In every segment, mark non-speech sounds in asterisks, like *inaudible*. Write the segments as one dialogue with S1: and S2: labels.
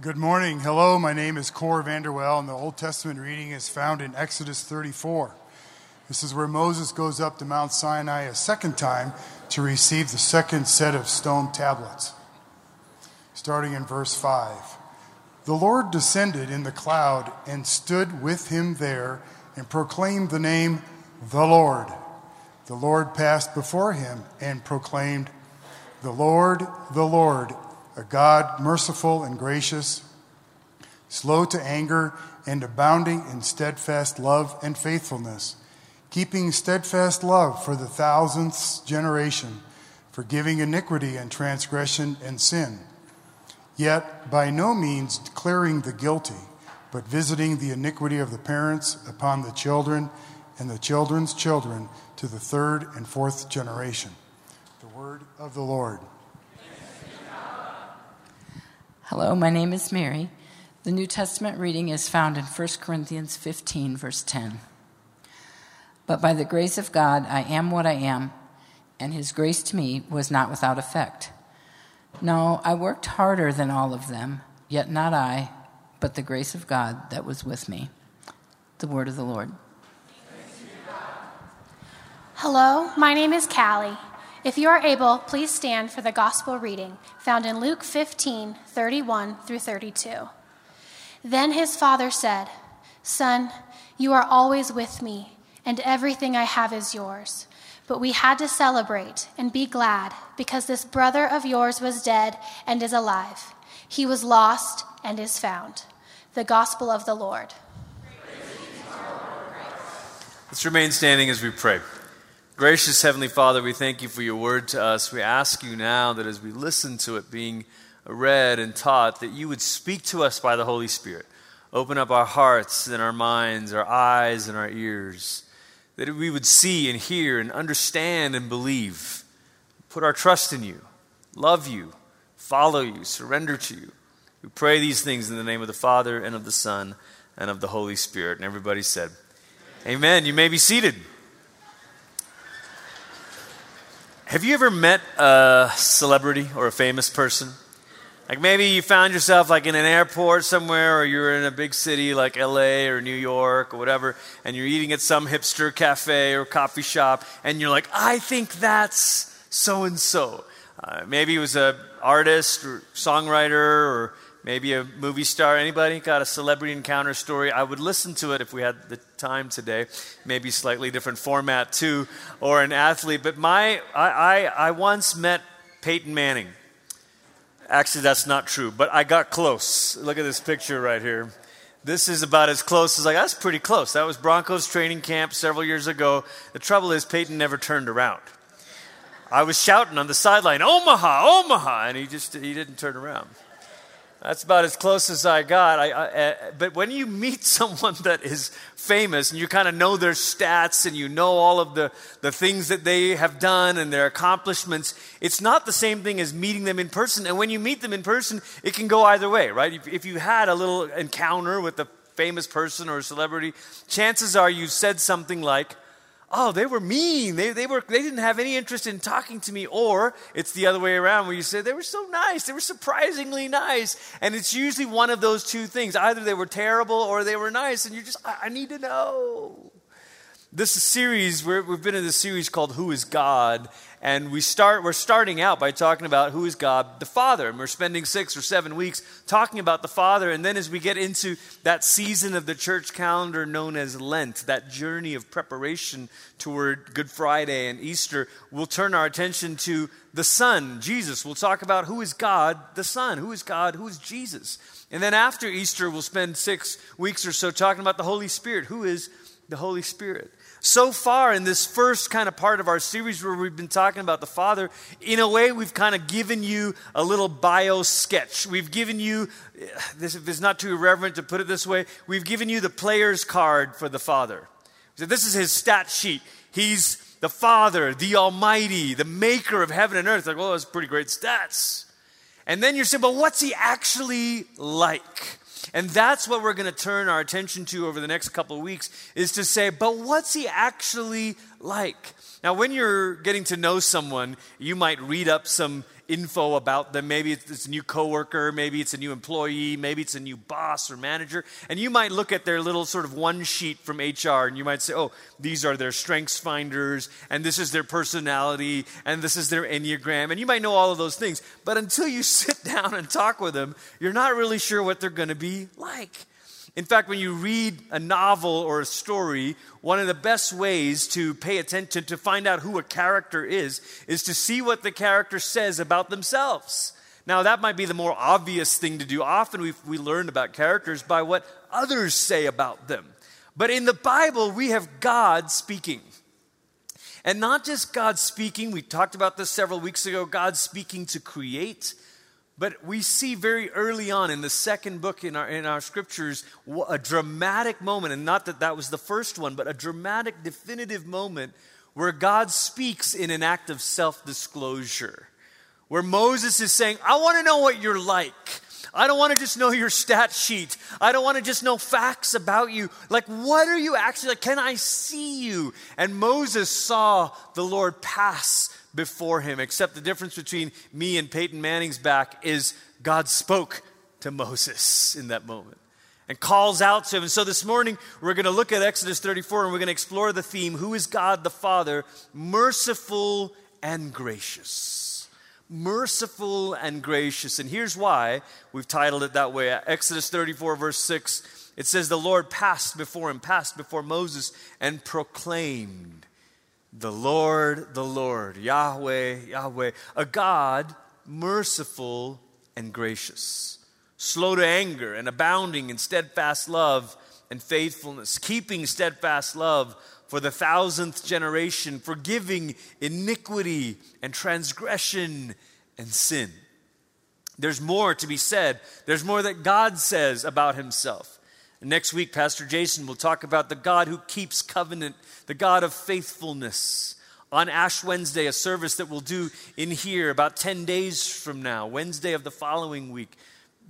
S1: Good morning. Hello, my name is Cor Vanderwell, and the Old Testament reading is found in Exodus 34. This is where Moses goes up to Mount Sinai a second time to receive the second set of stone tablets. Starting in verse 5. The Lord descended in the cloud and stood with him there and proclaimed the name, the Lord. The Lord passed before him and proclaimed, The Lord, the Lord a God merciful and gracious, slow to anger, and abounding in steadfast love and faithfulness, keeping steadfast love for the thousandth generation, forgiving iniquity and transgression and sin, yet by no means declaring the guilty, but visiting the iniquity of the parents upon the children and the children's children to the third and fourth generation. The word of the Lord.
S2: Hello, my name is Mary. The New Testament reading is found in 1 Corinthians 15, verse 10. But by the grace of God, I am what I am, and his grace to me was not without effect. No, I worked harder than all of them, yet not I, but the grace of God that was with me. The word of the Lord.
S3: Hello, my name is Callie. If you are able, please stand for the gospel reading found in Luke 15 31 through 32. Then his father said, Son, you are always with me, and everything I have is yours. But we had to celebrate and be glad because this brother of yours was dead and is alive. He was lost and is found. The gospel of the Lord.
S4: Let's remain standing as we pray. Gracious Heavenly Father, we thank you for your word to us. We ask you now that as we listen to it being read and taught, that you would speak to us by the Holy Spirit. Open up our hearts and our minds, our eyes and our ears, that we would see and hear and understand and believe. Put our trust in you, love you, follow you, surrender to you. We pray these things in the name of the Father and of the Son and of the Holy Spirit. And everybody said, Amen. You may be seated. Have you ever met a celebrity or a famous person? Like maybe you found yourself like in an airport somewhere or you're in a big city like LA or New York or whatever and you're eating at some hipster cafe or coffee shop and you're like, "I think that's so and so." Maybe it was an artist or songwriter or maybe a movie star. Anybody got a celebrity encounter story? I would listen to it if we had the time today. Maybe slightly different format too, or an athlete. But my, I, I, I once met Peyton Manning. Actually, that's not true, but I got close. Look at this picture right here. This is about as close as I. That's pretty close. That was Broncos training camp several years ago. The trouble is, Peyton never turned around. I was shouting on the sideline, Omaha, Omaha, and he just he didn't turn around. That's about as close as I got. I, I, uh, but when you meet *laughs* someone that is famous and you kind of know their stats and you know all of the, the things that they have done and their accomplishments, it's not the same thing as meeting them in person. And when you meet them in person, it can go either way, right? If, if you had a little encounter with a famous person or a celebrity, chances are you said something like, oh, they were mean. They, they, were, they didn't have any interest in talking to me. Or it's the other way around where you say, they were so nice. They were surprisingly nice. And it's usually one of those two things. Either they were terrible or they were nice. And you're just, I, I need to know. This is series, we have been in this series called Who is God? And we start, we're starting out by talking about who is God the Father. And we're spending six or seven weeks talking about the Father. And then as we get into that season of the church calendar known as Lent, that journey of preparation toward Good Friday and Easter, we'll turn our attention to the Son, Jesus. We'll talk about who is God the Son, who is God, who is Jesus. And then after Easter, we'll spend six weeks or so talking about the Holy Spirit. Who is the Holy Spirit? So far, in this first kind of part of our series where we've been talking about the Father, in a way, we've kind of given you a little bio sketch. We've given you, this, is not too irreverent to put it this way, we've given you the player's card for the Father. So this is his stat sheet. He's the Father, the Almighty, the maker of heaven and earth. Like, well, those pretty great stats. And then you're saying, but what's he actually like? And that's what we're going to turn our attention to over the next couple of weeks is to say, but what's he actually like? Now, when you're getting to know someone, you might read up some info about them. Maybe it's a new coworker, maybe it's a new employee, maybe it's a new boss or manager. And you might look at their little sort of one sheet from HR and you might say, oh, these are their strengths finders, and this is their personality, and this is their Enneagram. And you might know all of those things. But until you *laughs* sit down and talk with them, you're not really sure what they're going to be like. In fact, when you read a novel or a story, one of the best ways to pay attention to find out who a character is is to see what the character says about themselves. Now, that might be the more obvious thing to do. Often we we learn about characters by what others say about them. But in the Bible, we have God speaking. And not just God speaking, we talked about this several weeks ago, God speaking to create, but we see very early on in the second book in our, in our scriptures a dramatic moment, and not that that was the first one, but a dramatic, definitive moment where God speaks in an act of self disclosure. Where Moses is saying, I want to know what you're like. I don't want to just know your stat sheet. I don't want to just know facts about you. Like, what are you actually like? Can I see you? And Moses saw the Lord pass before him, except the difference between me and Peyton Manning's back is God spoke to Moses in that moment and calls out to him. And so this morning, we're going to look at Exodus 34 and we're going to explore the theme Who is God the Father, merciful and gracious? Merciful and gracious. And here's why we've titled it that way Exodus 34, verse 6. It says, The Lord passed before him, passed before Moses, and proclaimed the Lord, the Lord, Yahweh, Yahweh, a God merciful and gracious, slow to anger and abounding in steadfast love and faithfulness, keeping steadfast love for the thousandth generation, forgiving iniquity and transgression and sin. There's more to be said. There's more that God says about himself. Next week, Pastor Jason will talk about the God who keeps covenant, the God of faithfulness. On Ash Wednesday, a service that we'll do in here about 10 days from now, Wednesday of the following week,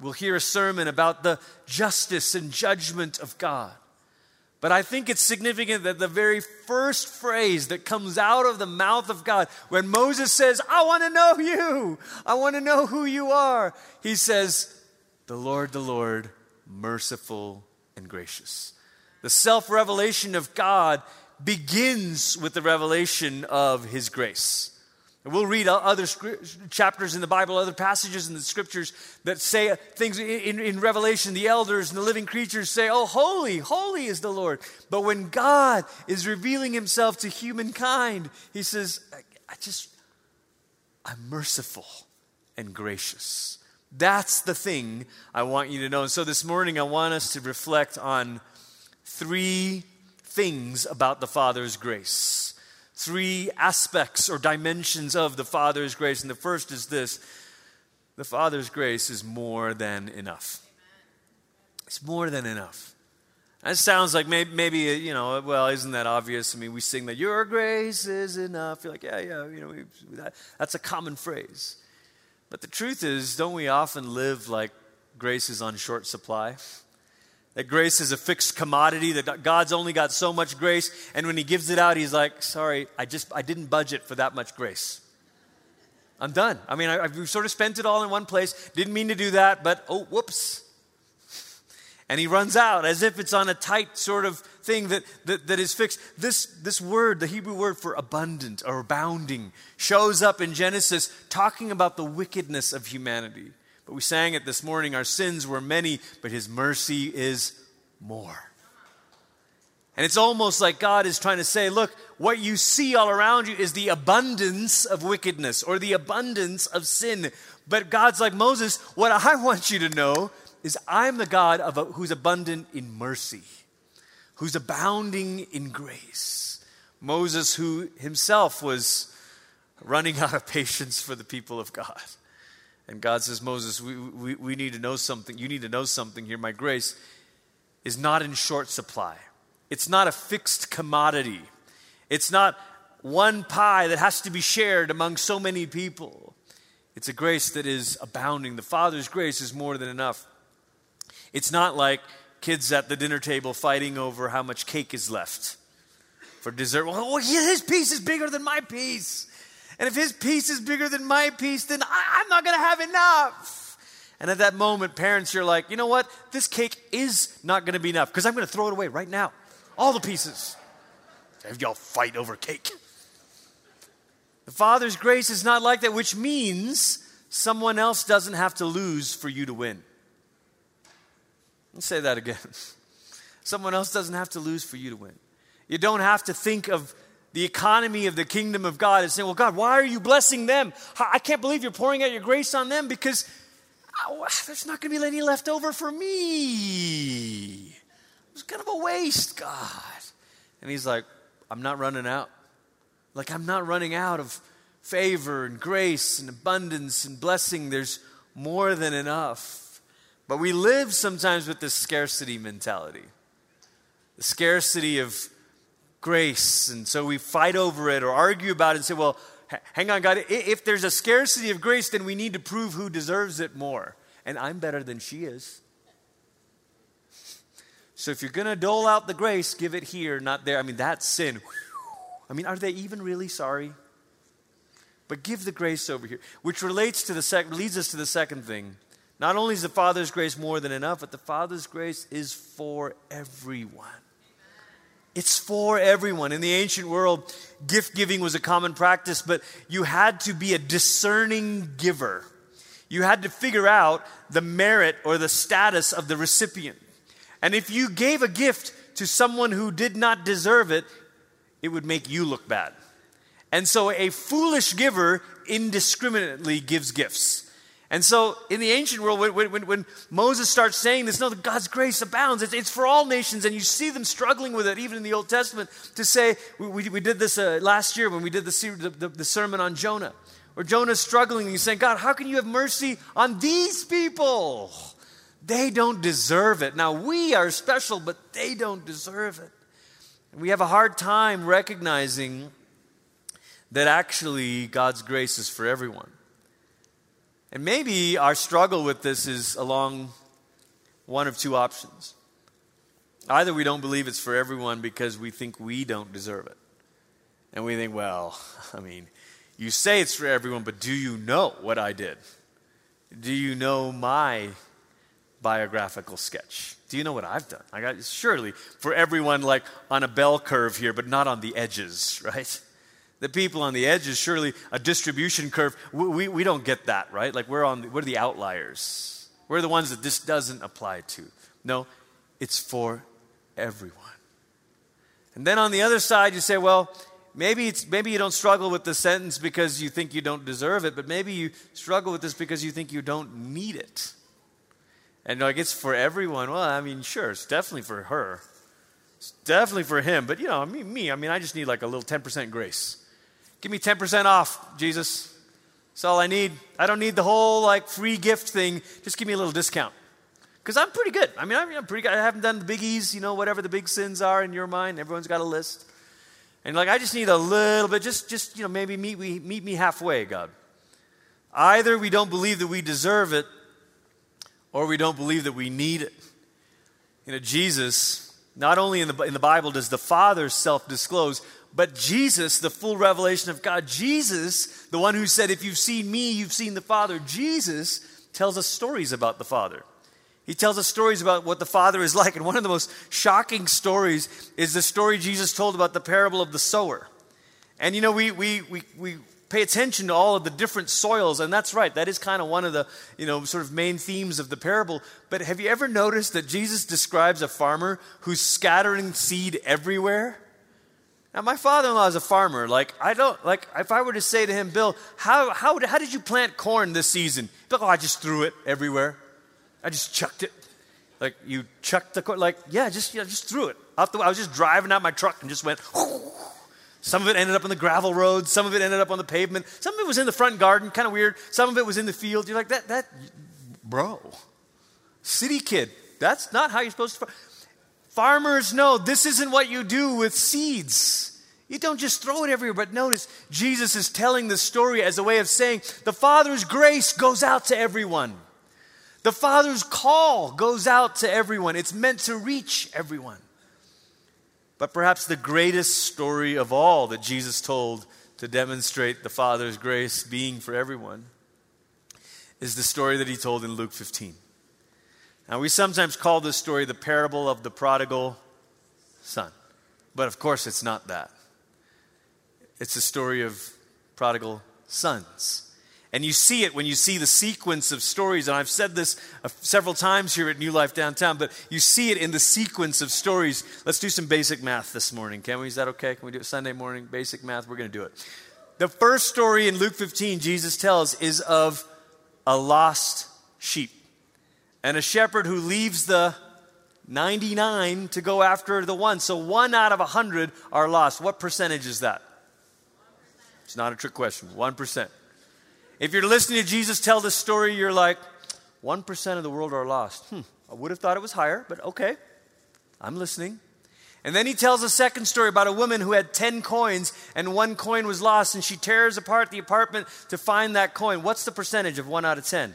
S4: we'll hear a sermon about the justice and judgment of God. But I think it's significant that the very first phrase that comes out of the mouth of God, when Moses says, I want to know you, I want to know who you are, he says, The Lord, the Lord, merciful and gracious. The self revelation of God begins with the revelation of His grace. And we'll read other chapters in the Bible, other passages in the scriptures that say things in, in, Revelation. The elders and the living creatures say, Oh, holy, holy is the Lord. But when God is revealing himself to humankind, he says, I, I just, I'm merciful and gracious. That's the thing I want you to know. And so this morning, I want us to reflect on three things about the Father's grace, three aspects or dimensions of the Father's grace. And the first is this the Father's grace is more than enough. It's more than enough. That sounds like maybe, maybe, you know, well, isn't that obvious? I mean, we sing that your grace is enough. You're like, yeah, yeah, you know, we, that, that's a common phrase. But the truth is, don't we often live like grace is on short supply? That grace is a fixed commodity, that God's only got so much grace, and when He gives it out, He's like, sorry, I just, I didn't budget for that much grace. I'm done. I mean, I, have sort of spent it all in one place. Didn't mean to do that, but oh, whoops and he runs out as if it's on a tight sort of thing that, that, that is fixed. This, this word, the Hebrew word for abundant or abounding, shows up in Genesis talking about the wickedness of humanity. But we sang it this morning our sins were many, but his mercy is more. And it's almost like God is trying to say, look, what you see all around you is the abundance of wickedness or the abundance of sin. But God's like Moses, what I *laughs* want you to know is I'm the God of a, who's abundant in mercy, who's abounding in grace. Moses, who himself was running out of patience for the people of God. And God says, Moses, we, we, we need to know something. You need to know something here. My grace is not in short supply, it's not a fixed commodity, it's not one pie that has to be shared among so many people. It's a grace that is abounding. The Father's grace is more than enough. It's not like kids at the dinner table fighting over how much cake is left for dessert. Well, his piece is bigger than my piece. And if his piece is bigger than my piece, then I, am not going to have enough. And at that moment, parents, you're like, you know what? This cake is not going to be enough because I'm going to throw it away right now. All the pieces. Have y'all fight over cake. The Father's grace is not like that, which means someone else doesn't have to lose for you to win. Let's say that again. *laughs* Someone else doesn't have to lose for you to win. You don't have to think of the economy of the kingdom of God and say, well, God, why are you blessing them? I can't believe you're pouring out your grace on them because there's not going to be any left over for me. It's kind of a waste, God. And he's like, I'm not running out. Like, I'm not running out of favor and grace and abundance and blessing. There's more than enough. But we live sometimes with this scarcity mentality the scarcity of grace. And so we fight over it or argue about it and say, well, hang on, God, if there's a scarcity of grace, then we need to prove who deserves it more. And I'm better than she is. So if you're going to dole out the grace, give it here, not there. I mean, that's sin. I mean, are they even really sorry? But give the grace over here, which relates to the sec- leads us to the second thing. Not only is the Father's grace more than enough, but the Father's grace is for everyone. It's for everyone. In the ancient world, gift giving was a common practice, but you had to be a discerning giver. You had to figure out the merit or the status of the recipient. And if you gave a gift to someone who did not deserve it, it would make you look bad. And so a foolish giver indiscriminately gives gifts. And so, in the ancient world, when, when, when, Moses starts saying this, no, God's grace abounds. It's, it's, for all nations, and you see them struggling with it, even in the Old Testament, to say, we, we, we did this uh, last year when we did the, the, the sermon on Jonah, where Jonah's struggling, and he's saying, God, how can you have mercy on these people? They don't deserve it. Now, we are special, but they don't deserve it. And we have a hard time recognizing that actually God's grace is for everyone. And maybe our struggle with this is along one of two options. Either we don't believe it's for everyone because we think we don't deserve it. And we think, well, *laughs* I mean, you say it's for everyone, but do you know what I did? Do you know my biographical sketch? Do you know what I've done? I got surely for everyone like on a bell curve here, but not on the edges, *laughs* right? The people on the edges, surely a distribution curve, we, we, we don't get that, right? Like we're, on, we're the outliers. We're the ones that this doesn't apply to. No, it's for everyone. And then on the other side, you say, well, maybe, it's, maybe you don't struggle with the sentence because you think you don't deserve it, but maybe you struggle with this because you think you don't need it. And like it's for everyone. Well, I mean, sure, it's definitely for her. It's definitely for him. But you know, mean, me, I mean, I just need like a little 10% grace. Give me 10% off, Jesus. That's all I need. I don't need the whole like free gift thing. Just give me a little discount. Because I'm pretty good. I mean, I'm pretty good. I haven't done the biggies, you know, whatever the big sins are in your mind. Everyone's got a list. And like, I just need a little bit, just, just you know, maybe meet, we, meet me halfway, God. Either we don't believe that we deserve it, or we don't believe that we need it. You know, Jesus, not only in the, in the Bible does the Father self disclose, but Jesus, the full revelation of God, Jesus, the one who said, If you've seen me, you've seen the Father, Jesus tells us stories about the Father. He tells us stories about what the Father is *laughs* like. And one of the most shocking stories is the story Jesus told about the parable of the sower. And you know, we, we, we, we pay attention to all of the different soils, and that's right. That is kind of one of the, you know, sort of main themes of the parable. But have you ever noticed that Jesus describes a farmer who's scattering seed everywhere? Now, my father-in-law is a farmer. Like, I don't like if I were to say to him, Bill, how how how did you plant corn this season? Like, oh, I just threw it everywhere. I just chucked it. Like you chucked the corn. Like, yeah, just yeah, just threw it out the. I was just driving out my truck and just went. Whoo. *laughs* Some of it ended up on the gravel road. Some of it ended up on the pavement. Some of it was in the front garden, kind of weird. Some of it was in the field. You're like that that, bro, city kid. That's not how you're supposed to. Farmers know this isn't what you do with seeds. You don't just throw it everywhere, but notice Jesus is telling the story as a way of saying the Father's grace goes out to everyone. The Father's call goes out to everyone. It's meant to reach everyone. But perhaps the greatest story of all that Jesus told to demonstrate the Father's grace being for everyone is the story that he told in Luke 15. Now, we sometimes call this story the parable of the prodigal son. But of course, it's not that. It's a story of prodigal sons. And you see it when you see the sequence of stories. And I've said this uh, several times here at New Life Downtown, but you see it in the sequence of stories. Let's do some basic math this morning. Can we? Is that okay? Can we do it Sunday morning? Basic math? We're going to do it. The first story in Luke 15 Jesus tells is of a lost sheep and a shepherd who leaves the 99 to go after the one. So one out of a 100 are lost. What percentage is that? It's not a trick question. 1%. If you're listening to Jesus tell this story, you're like, 1% of the world are lost. Hmm, I would have thought it was higher, but okay. I'm listening. And then he tells a second story about a woman who had 10 coins and one coin was lost, and she tears apart the apartment to find that coin. What's the percentage of 1 out of 10?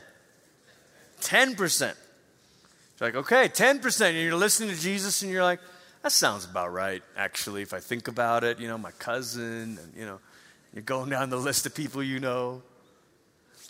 S4: 10%. It's like, okay, 10%. And you're listening to Jesus and you're like, that sounds about right, actually, if I think about it. You know, my cousin, and, you know, you're going down the list of people you know.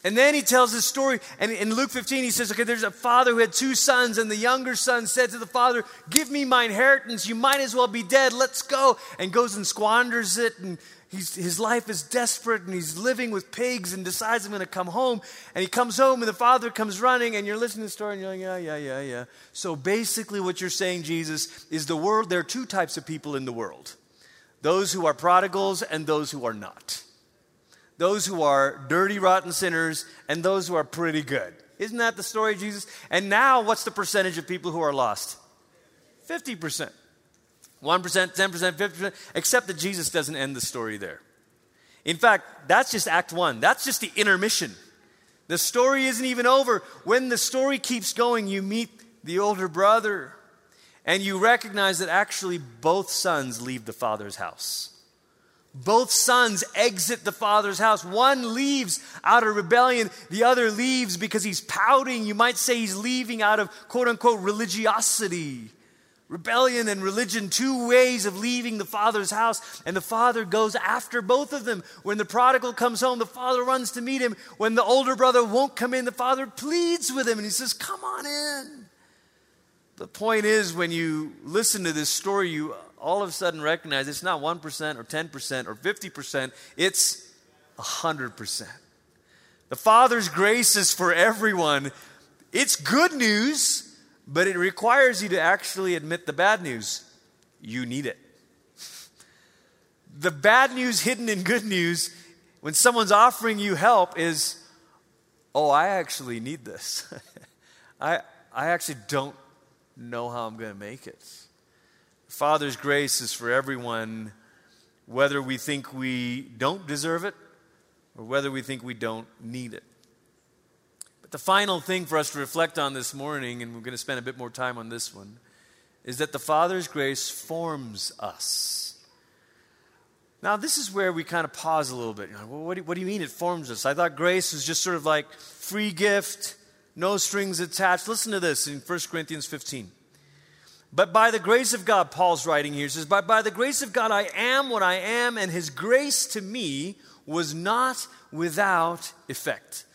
S4: And then he tells this story, and in Luke 15, he says, Okay, there's a father who had two sons, and the younger son said to the father, Give me my inheritance. You might as well be dead. Let's go. And goes and squanders it, and his life is desperate, and he's living with pigs, and decides, I'm going to come home. And he comes home, and the father comes running, and you're listening to the story, and you're like, Yeah, yeah, yeah, yeah. So basically, what you're saying, Jesus, is the world, there are two types of people in the world those who are prodigals and those who are not those who are dirty, rotten sinners, and those who are pretty good. Isn't that the story Jesus? And now, what's the percentage of people who are lost? 50%. 1%, 10%, 50%, except that Jesus doesn't end the story there. In fact, that's just act one. That's just the intermission. The story isn't even over. When the story keeps going, you meet the older brother and you recognize that actually both sons leave the father's house. Both sons exit the father's house. One leaves out of rebellion, the other leaves because he's pouting. You might say he's leaving out of quote unquote religiosity. Rebellion and religion, two ways of leaving the father's house. And the father goes after both of them. When the prodigal comes home, the father runs to meet him. When the older brother won't come in, the father pleads with him and he says, Come on in. The point is, when you listen to this story, you all of a sudden recognize it's not 1% or 10% or 50%, it's 100%. The Father's grace is for everyone. It's good news, but it requires you to actually admit the bad news. You need it. The bad news hidden in good news when someone's offering you help is, oh, I actually need this. *laughs* I, I actually don't know how I'm going to make it. Father's grace is for everyone, whether we think we don't deserve it or whether we think we don't need it. The final thing for us to reflect on this morning, and we're going to spend a bit more time on this one, is that the Father's grace forms us. Now, this is where we kind of pause a little bit. Well, what, do, what do you mean it forms us? I thought grace was just sort of like free gift, no strings attached. Listen to this in 1 Corinthians 15. But by the grace of God, Paul's writing here, says, But by the grace of God, I am what I am, and his grace to me was not without effect.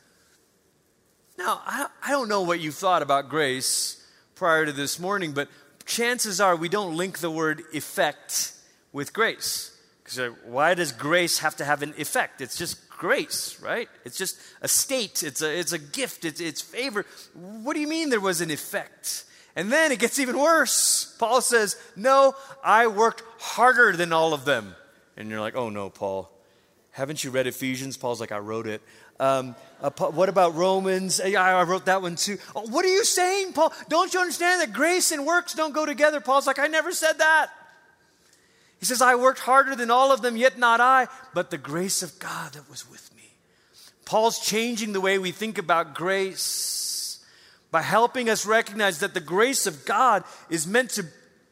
S4: Now, I don't know what you thought about grace prior to this morning, but chances are we don't link the word effect with grace. Because why does grace have to have an effect? It's just grace, right? It's just a state, it's a, it's a gift, it's, it's favor. What do you mean there was an effect? And then it gets even worse. Paul says, No, I worked harder than all of them. And you're like, Oh no, Paul. Haven't you read Ephesians? Paul's like, I wrote it. Um, uh, what about Romans? I wrote that one too. Oh, what are you saying, Paul? Don't you understand that grace and works don't go together? Paul's like, I never said that. He says, I worked harder than all of them, yet not I, but the grace of God that was with me. Paul's changing the way we think about grace by helping us recognize that the grace of God is meant to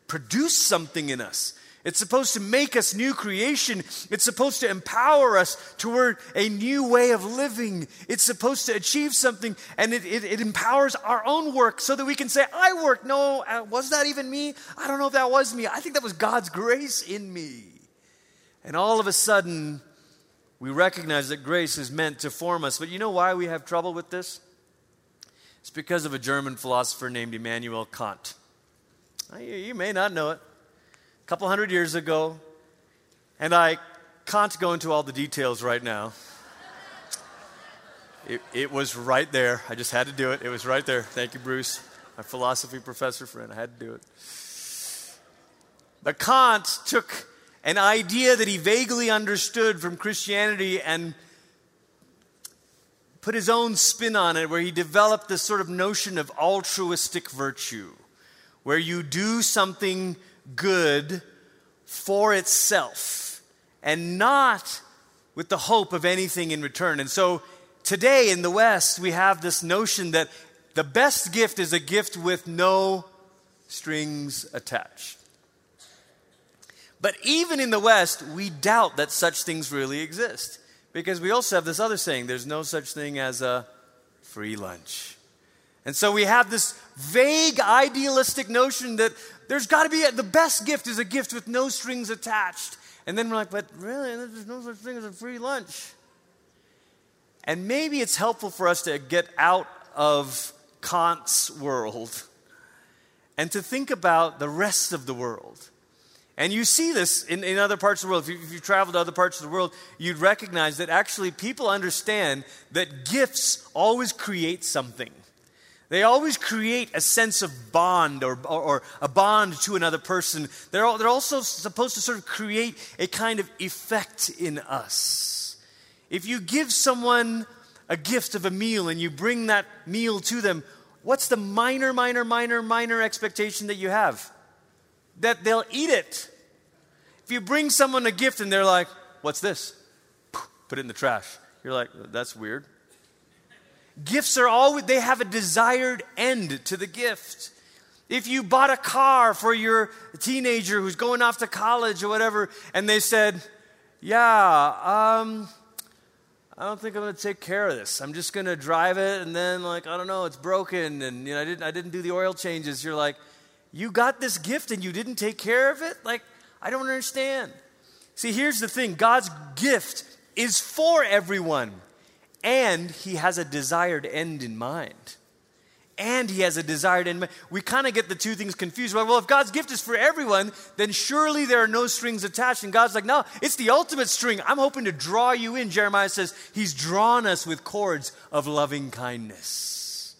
S4: produce something in us. It's supposed to make us new creation. It's supposed to empower us toward a new way of living. It's supposed to achieve something, and it, it, it empowers our own work so that we can say, I work. No, uh, was that even me? I don't know if that was me. I think that was God's grace in me. And all of a sudden, we recognize that grace is meant to form us. But you know why we have trouble with this? It's because of a German philosopher named Immanuel Kant. You may not know it. Couple hundred years ago, and I can't go into all the details right now. It, it, was right there. I just had to do it. It was right there. Thank you, Bruce, my philosophy professor friend. I had to do it. But Kant took an idea that he vaguely understood from Christianity and put his own spin on it, where he developed this sort of notion of altruistic virtue, where you do something good for itself and not with the hope of anything in return. And so today in the West, we have this notion that the best gift is a gift with no strings attached. But even in the West, we doubt that such things really exist. Because we also have this other saying there's no such thing as a free lunch. And so we have this vague idealistic notion that there's got to be a, the best gift is a gift with no strings attached. And then we're like, but really, there's no such thing as a free lunch. And maybe it's helpful for us to get out of Kant's world and to think about the rest of the world. And you see this in, in other parts of the world. If you, if you travel to other parts of the world, you'd recognize that actually people understand that gifts always create something. They always create a sense of bond or, or, or, a bond to another person. They're, all, they're also supposed to sort of create a kind of effect in us. If you give someone a gift of a meal and you bring that meal to them, what's the minor, minor, minor, minor expectation that you have? that they'll eat it. If you bring someone a gift and they're like, What's this? Put it in the trash. You're like, That's weird. Gifts are always, they have a desired end to the gift. If you bought a car for your teenager who's going off to college or whatever, and they said, Yeah, um, I don't think I'm going to take care of this. I'm just going to drive it, and then, like, I don't know, it's broken, and you know, I didn't, I didn't do the oil changes. You're like, you got this gift and you didn't take care of it? Like, I don't understand. See, here's the thing God's gift is for everyone, and He has a desired end in mind. And He has a desired end. We kind of get the two things confused. Well, if God's gift is for everyone, then surely there are no strings attached. And God's like, no, it's the ultimate string. I'm hoping to draw you in. Jeremiah says, He's drawn us with cords of loving kindness.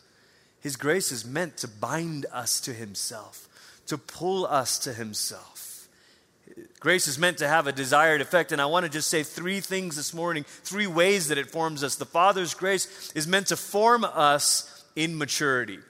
S4: His grace is meant to bind us to Himself, to pull us to Himself. Grace is meant to have a desired effect, and I want to just say three things this morning, three ways that it forms us. The Father's grace is meant to form us in maturity.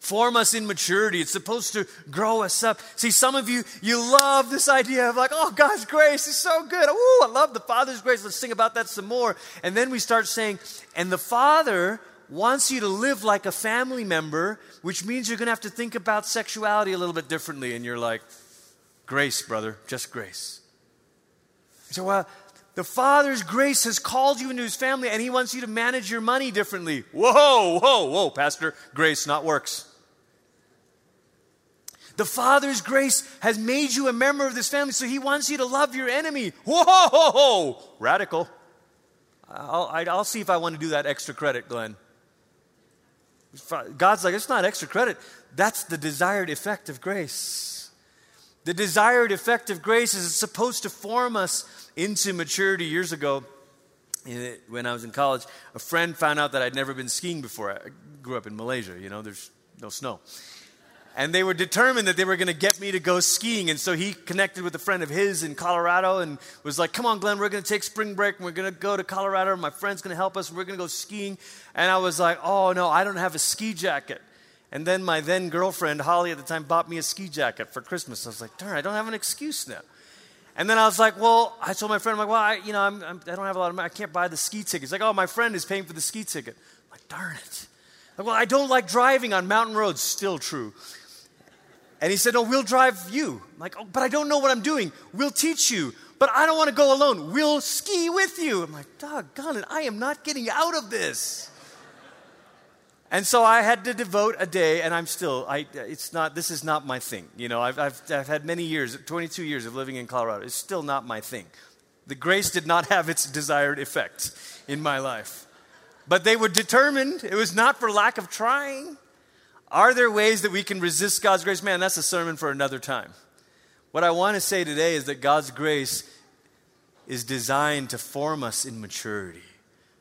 S4: Form us in maturity. It's supposed to grow us up. See, some of you, you love this idea of like, oh, God's grace is so good. Ooh, I love the Father's grace. Let's sing about that some more. And then we start saying, and the Father wants you to live like a family member, which means you're going to have to think about sexuality a little bit differently. And you're like, grace, brother, just grace. So, well, the Father's grace has called you into His family, and He wants you to manage your money differently. Whoa, whoa, whoa, Pastor, grace, not works. The Father's grace has made you a member of this family, so He wants you to love your enemy. Whoa, whoa, whoa. radical. I'll, I'll see if I want to do that extra credit, Glenn. God's like, it's not extra credit. That's the desired effect of grace. The desired effect of grace is supposed to form us into maturity. Years ago, when I was in college, a friend found out that I'd never been skiing before. I grew up in Malaysia, you know, there's no snow and they were determined that they were going to get me to go skiing. And so he connected with a friend of his in Colorado and was like, Come on, Glenn, we're going to take spring break and we're going to go to Colorado. My friend's going to help us. And we're going to go skiing. And I was like, Oh, no, I don't have a ski jacket. And then my then girlfriend, Holly, at the time, bought me a ski jacket for Christmas. I was like, Darn, I don't have an excuse now. And then I was like, well, I told my friend, I'm like, well, I, you know, I'm, I'm, I do not have a lot of money. I can't buy the ski ticket. He's like, oh, my friend is paying for the ski ticket. I'm like, darn it. Like, well, I don't like driving on mountain roads. Still true. And he said, No, we'll drive you. I'm like, oh, but I don't know what I'm doing. We'll teach you. But I don't want to go alone. We'll ski with you. I'm like, doggone it, I am not getting out of this. And so I had to devote a day, and I'm still, I, it's not, this is not my thing. You know, I've, I've, I've had many years, 22 years of living in Colorado. It's still not my thing. The grace did not have its desired effect in my life. But they were determined. It was not for lack of trying. Are there ways that we can resist God's grace? Man, that's a sermon for another time. What I want to say today is that God's grace is designed to form us in maturity,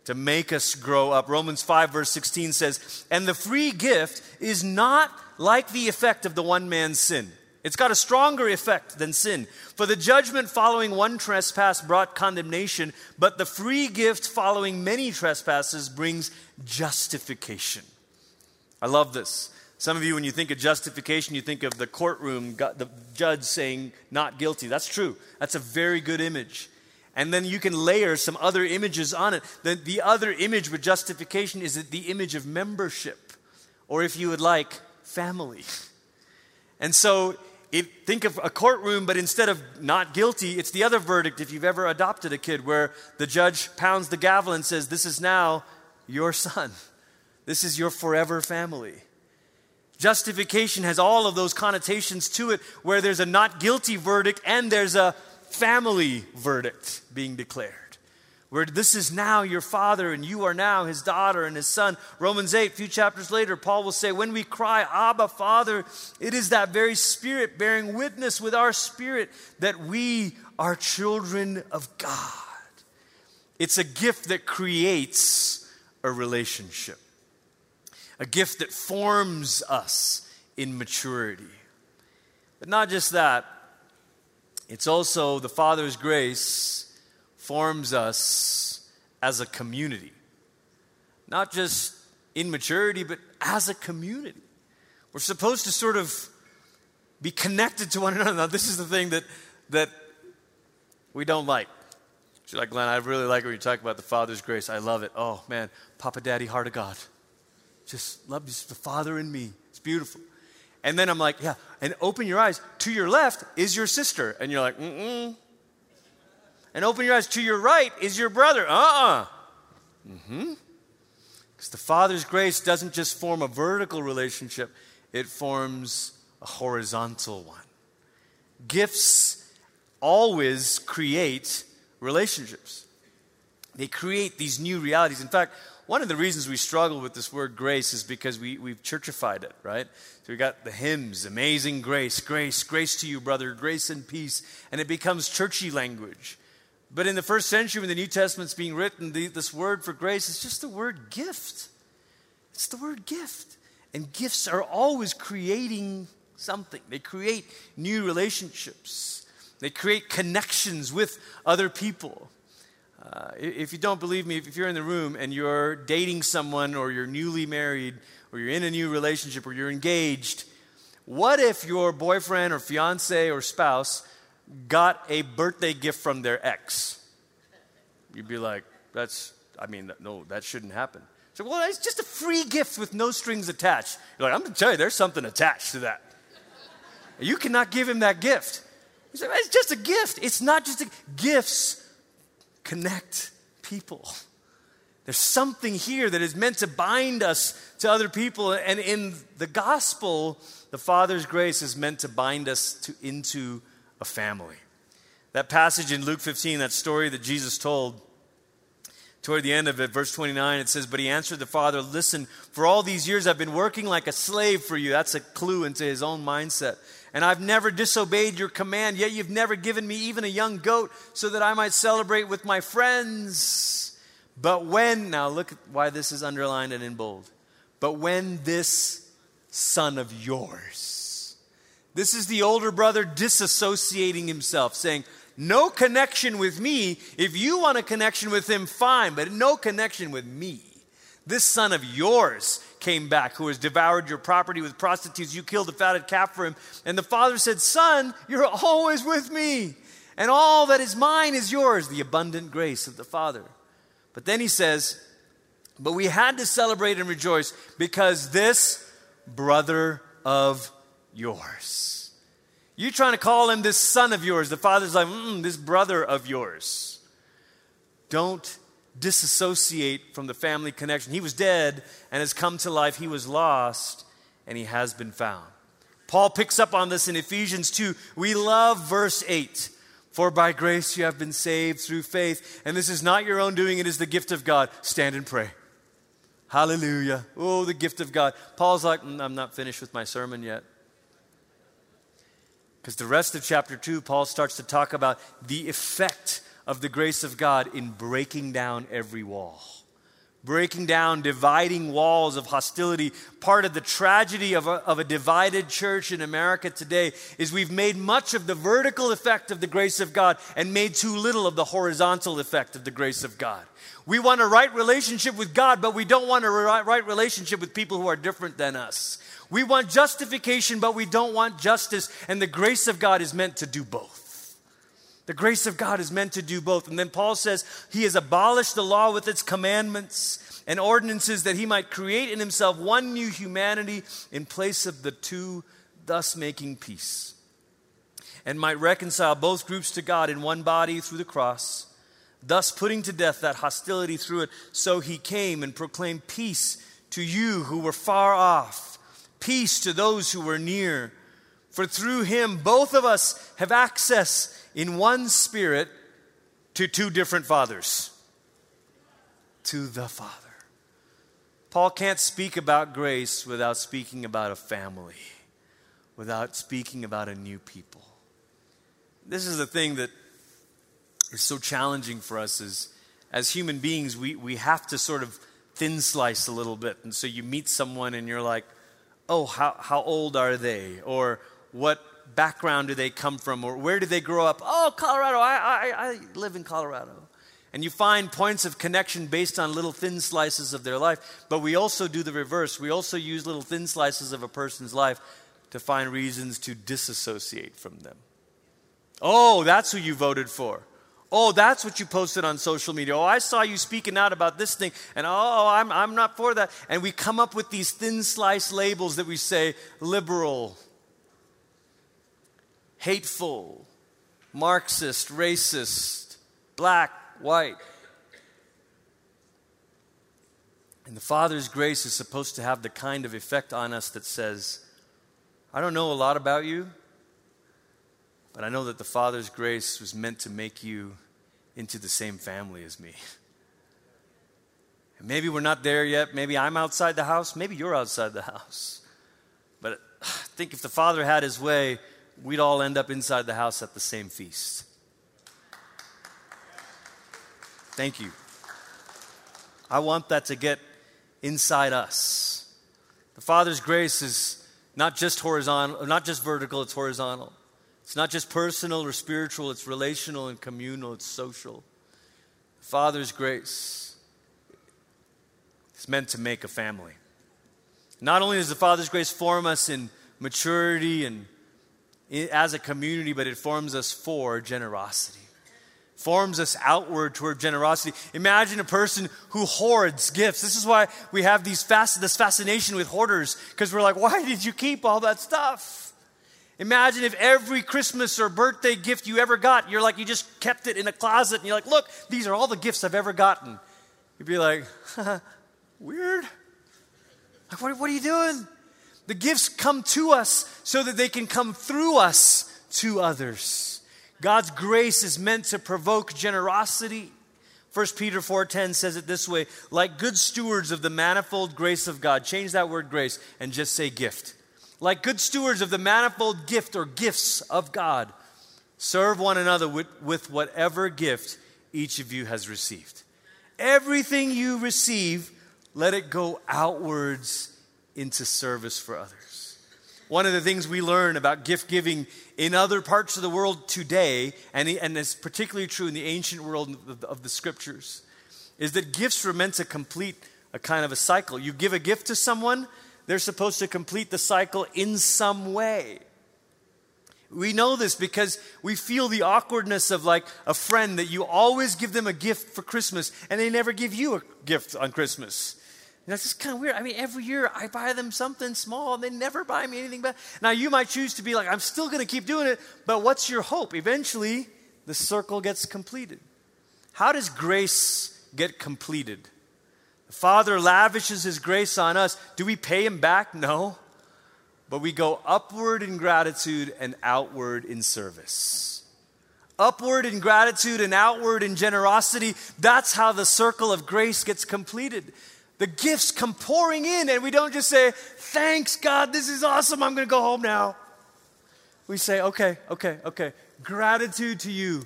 S4: to make us grow up. Romans 5, verse 16 says, And the free gift is not like the effect of the one man's sin. It's got a stronger effect than sin. For the judgment following one trespass brought condemnation, but the free gift following many trespasses brings justification. I love this. Some of you, when you think of justification, you think of the courtroom, the judge saying, not guilty. That's true. That's a very good image. And then you can layer some other images on it. The, the other image with justification is the image of membership, or if you would like, family. And so it, think of a courtroom, but instead of not guilty, it's the other verdict if you've ever adopted a kid where the judge pounds the gavel and says, This is now your son. This is your forever family. Justification has all of those connotations to it where there's a not guilty verdict and there's a family verdict being declared where this is now your father and you are now his daughter and his son. Romans 8, a few chapters later, Paul will say, When we cry, Abba, Father, it is that very spirit bearing witness with our spirit that we are children of God. It's a gift that creates a relationship, a gift that forms us in maturity. But not just that, it's also the Father's grace forms us as a community. Not just in maturity, but as a community. We're supposed to sort of be connected to one another. Now, this is the thing that, that we don't like. She's like, Glenn, I really like when you talk about the Father's grace. I love it. Oh, man, Papa, Daddy, heart of God. Just love just the Father in me. It's beautiful. And then I'm like, yeah, and open your eyes. To your left is your sister. And you're like, mm mm and open your eyes. To your right is your brother. Uh uh-uh. uh. Mm-hmm. Because the Father's grace doesn't just form a vertical relationship, it forms a horizontal one. Gifts always create relationships, they create these new realities. In fact, one of the reasons we struggle with this word grace is because we, we've churchified it, right? So we got the hymns, amazing grace, grace, grace to you, brother, grace and peace, and it becomes churchy language. But in the first century, when the New Testament's being written, the, this word for grace is just the word gift. It's the word gift. And gifts are always creating something, they create new relationships, they create connections with other people. Uh, if you don't believe me, if you're in the room and you're dating someone or you're newly married or you're in a new relationship or you're engaged, what if your boyfriend or fiance or spouse got a birthday gift from their ex. You'd be like, that's, I mean, no, that shouldn't happen. So, well, it's just a free gift with no strings attached. You're like, I'm going to tell you, there's something attached to that. You cannot give him that gift. Said, it's just a gift. It's not just a, gifts connect people. There's something here that is meant to bind us to other people. And in the gospel, the Father's grace is meant to bind us to, into a family. That passage in Luke 15, that story that Jesus told, toward the end of it, verse 29, it says, But he answered the father, Listen, for all these years I've been working like a slave for you. That's a clue into his own mindset. And I've never disobeyed your command, yet you've never given me even a young goat so that I might celebrate with my friends. But when, now look at why this is underlined and in bold. But when this son of yours, this is the older brother disassociating himself, saying, No connection with me. If you want a connection with him, fine, but no connection with me. This son of yours came back who has devoured your property with prostitutes. You killed a fatted calf for him. And the father said, Son, you're always with me, and all that is mine is yours, the abundant grace of the Father. But then he says, But we had to celebrate and rejoice because this brother of yours. You're trying to call him this son of yours. The father's like, mm, this brother of yours. Don't disassociate from the family connection. He was dead and has come to life. He was lost and he has been found. Paul picks up on this in Ephesians 2. We love verse 8. For by grace you have been saved through faith, and this is not your own doing, it is the gift of God. Stand and pray. Hallelujah. Oh, the gift of God. Paul's like, mm, I'm not finished with my sermon yet. Because the rest of chapter 2, Paul starts to talk about the effect of the grace of God in breaking down every wall breaking down, dividing walls of hostility. Part of the tragedy of a, of a divided church in America today is we've made much of the vertical effect of the grace of God and made too little of the horizontal effect of the grace of God. We want a right relationship with God, but we don't want a right relationship with people who are different than us. We want justification, but we don't want justice, and the grace of God is meant to do both. The grace of God is meant to do both. And then Paul says he has abolished the law with its commandments and ordinances that he might create in himself one new humanity in place of the two, thus making peace. And might reconcile both groups to God in one body through the cross, thus putting to death that hostility through it. So he came and proclaimed peace to you who were far off, peace to those who were near. For through him, both of us have access in one spirit to two different fathers. To the Father. Paul can't speak about grace without speaking about a family, without speaking about a new people. This is the thing that is so challenging for us as, as human beings. We, we have to sort of thin slice a little bit. And so you meet someone and you're like, oh, how, how old are they? Or what background do they come from or where did they grow up? Oh, Colorado. I, I, I live in Colorado. And you find points of connection based on little thin slices of their life. But we also do the reverse. We also use little thin slices of a person's life to find reasons to disassociate from them. Oh, that's who you voted for. Oh, that's what you posted on social media. Oh, I saw you speaking out about this thing. And oh, I'm, I'm not for that. And we come up with these thin slice labels that we say liberal, hateful, Marxist, racist, black, white. And the Father's grace is supposed to have the kind of effect on us that says, I don't know a lot about you, but I know that the Father's grace was meant to make you into the same family as me. And maybe we're not there yet. Maybe I'm outside the house. Maybe you're outside the house. But I think if the Father had his way, we'd all end up inside the house at the same feast. Thank you. I want that to get inside us. The Father's grace is not just horizontal, not just vertical, it's horizontal. It's not just personal or spiritual, it's relational and communal, it's social. The Father's grace is meant to make a family. Not only does the Father's grace form us in maturity and as a community, but it forms us for generosity. Forms us outward toward generosity. Imagine a person who hoards gifts. This is why we have these fast, this fascination with hoarders, because we're like, why did you keep all that stuff? Imagine if every Christmas or birthday gift you ever got, you're like, you just kept it in a closet and you're like, look, these are all the gifts I've ever gotten. You'd be like, *laughs* weird. Like, what, what are you doing? The gifts come to us so that they can come through us to others. God's grace is meant to provoke generosity. 1 Peter 4:10 says it this way, like good stewards of the manifold grace of God. Change that word grace and just say gift. Like good stewards of the manifold gift or gifts of God, serve one another with, with whatever gift each of you has received. Everything you receive, let it go outwards into service for others. One of the things we learn about gift giving in other parts of the world today, and, and it's particularly true in the ancient world of the, of the scriptures, is that gifts were meant to complete a kind of a cycle. You give a gift to someone, they're supposed to complete the cycle in some way. We know this because we feel the awkwardness of like a friend that you always give them a gift for Christmas and they never give you a gift on Christmas. It's just kind of weird. I mean, every year I buy them something small and they never buy me anything But Now, you might choose to be like, I'm still going to keep doing it, but what's your hope? Eventually, the circle gets completed. How does grace get completed? The Father lavishes His grace on us. Do we pay Him back? No. But we go upward in gratitude and outward in service. Upward in gratitude and outward in generosity. That's how the circle of grace gets completed. The gifts come pouring in, and we don't just say, Thanks, God, this is awesome, I'm going to go home now. We say, Okay, okay, okay. Gratitude to you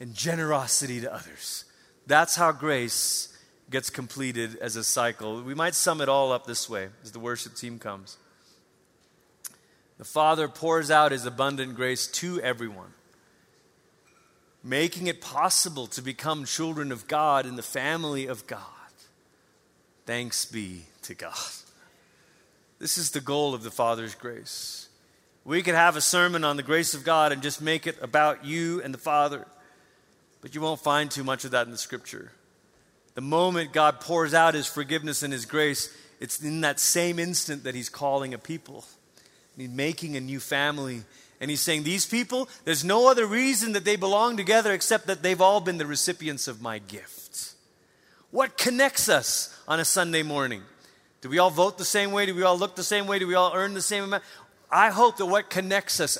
S4: and generosity to others. That's how grace gets completed as a cycle. We might sum it all up this way as the worship team comes. The Father pours out his abundant grace to everyone, making it possible to become children of God in the family of God. Thanks be to God. This is the goal of the Father's grace. We could have a sermon on the grace of God and just make it about you and the Father, but you won't find too much of that in the scripture. The moment God pours out his forgiveness and his grace, it's in that same instant that he's calling a people. He's making a new family. And he's saying, These people, there's no other reason that they belong together except that they've all been the recipients of my gift. What connects us on a Sunday morning? Do we all vote the same way? Do we all look the same way? Do we all earn the same amount? I hope that what connects us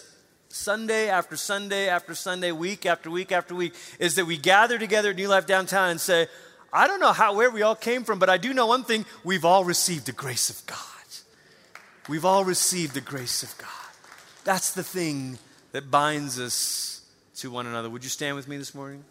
S4: Sunday after Sunday after Sunday, week after week after week, is that we gather together at New Life Downtown and say, I don't know how, where we all came from, but I do know one thing we've all received the grace of God. We've all received the grace of God. That's the thing that binds us to one another. Would you stand with me this morning?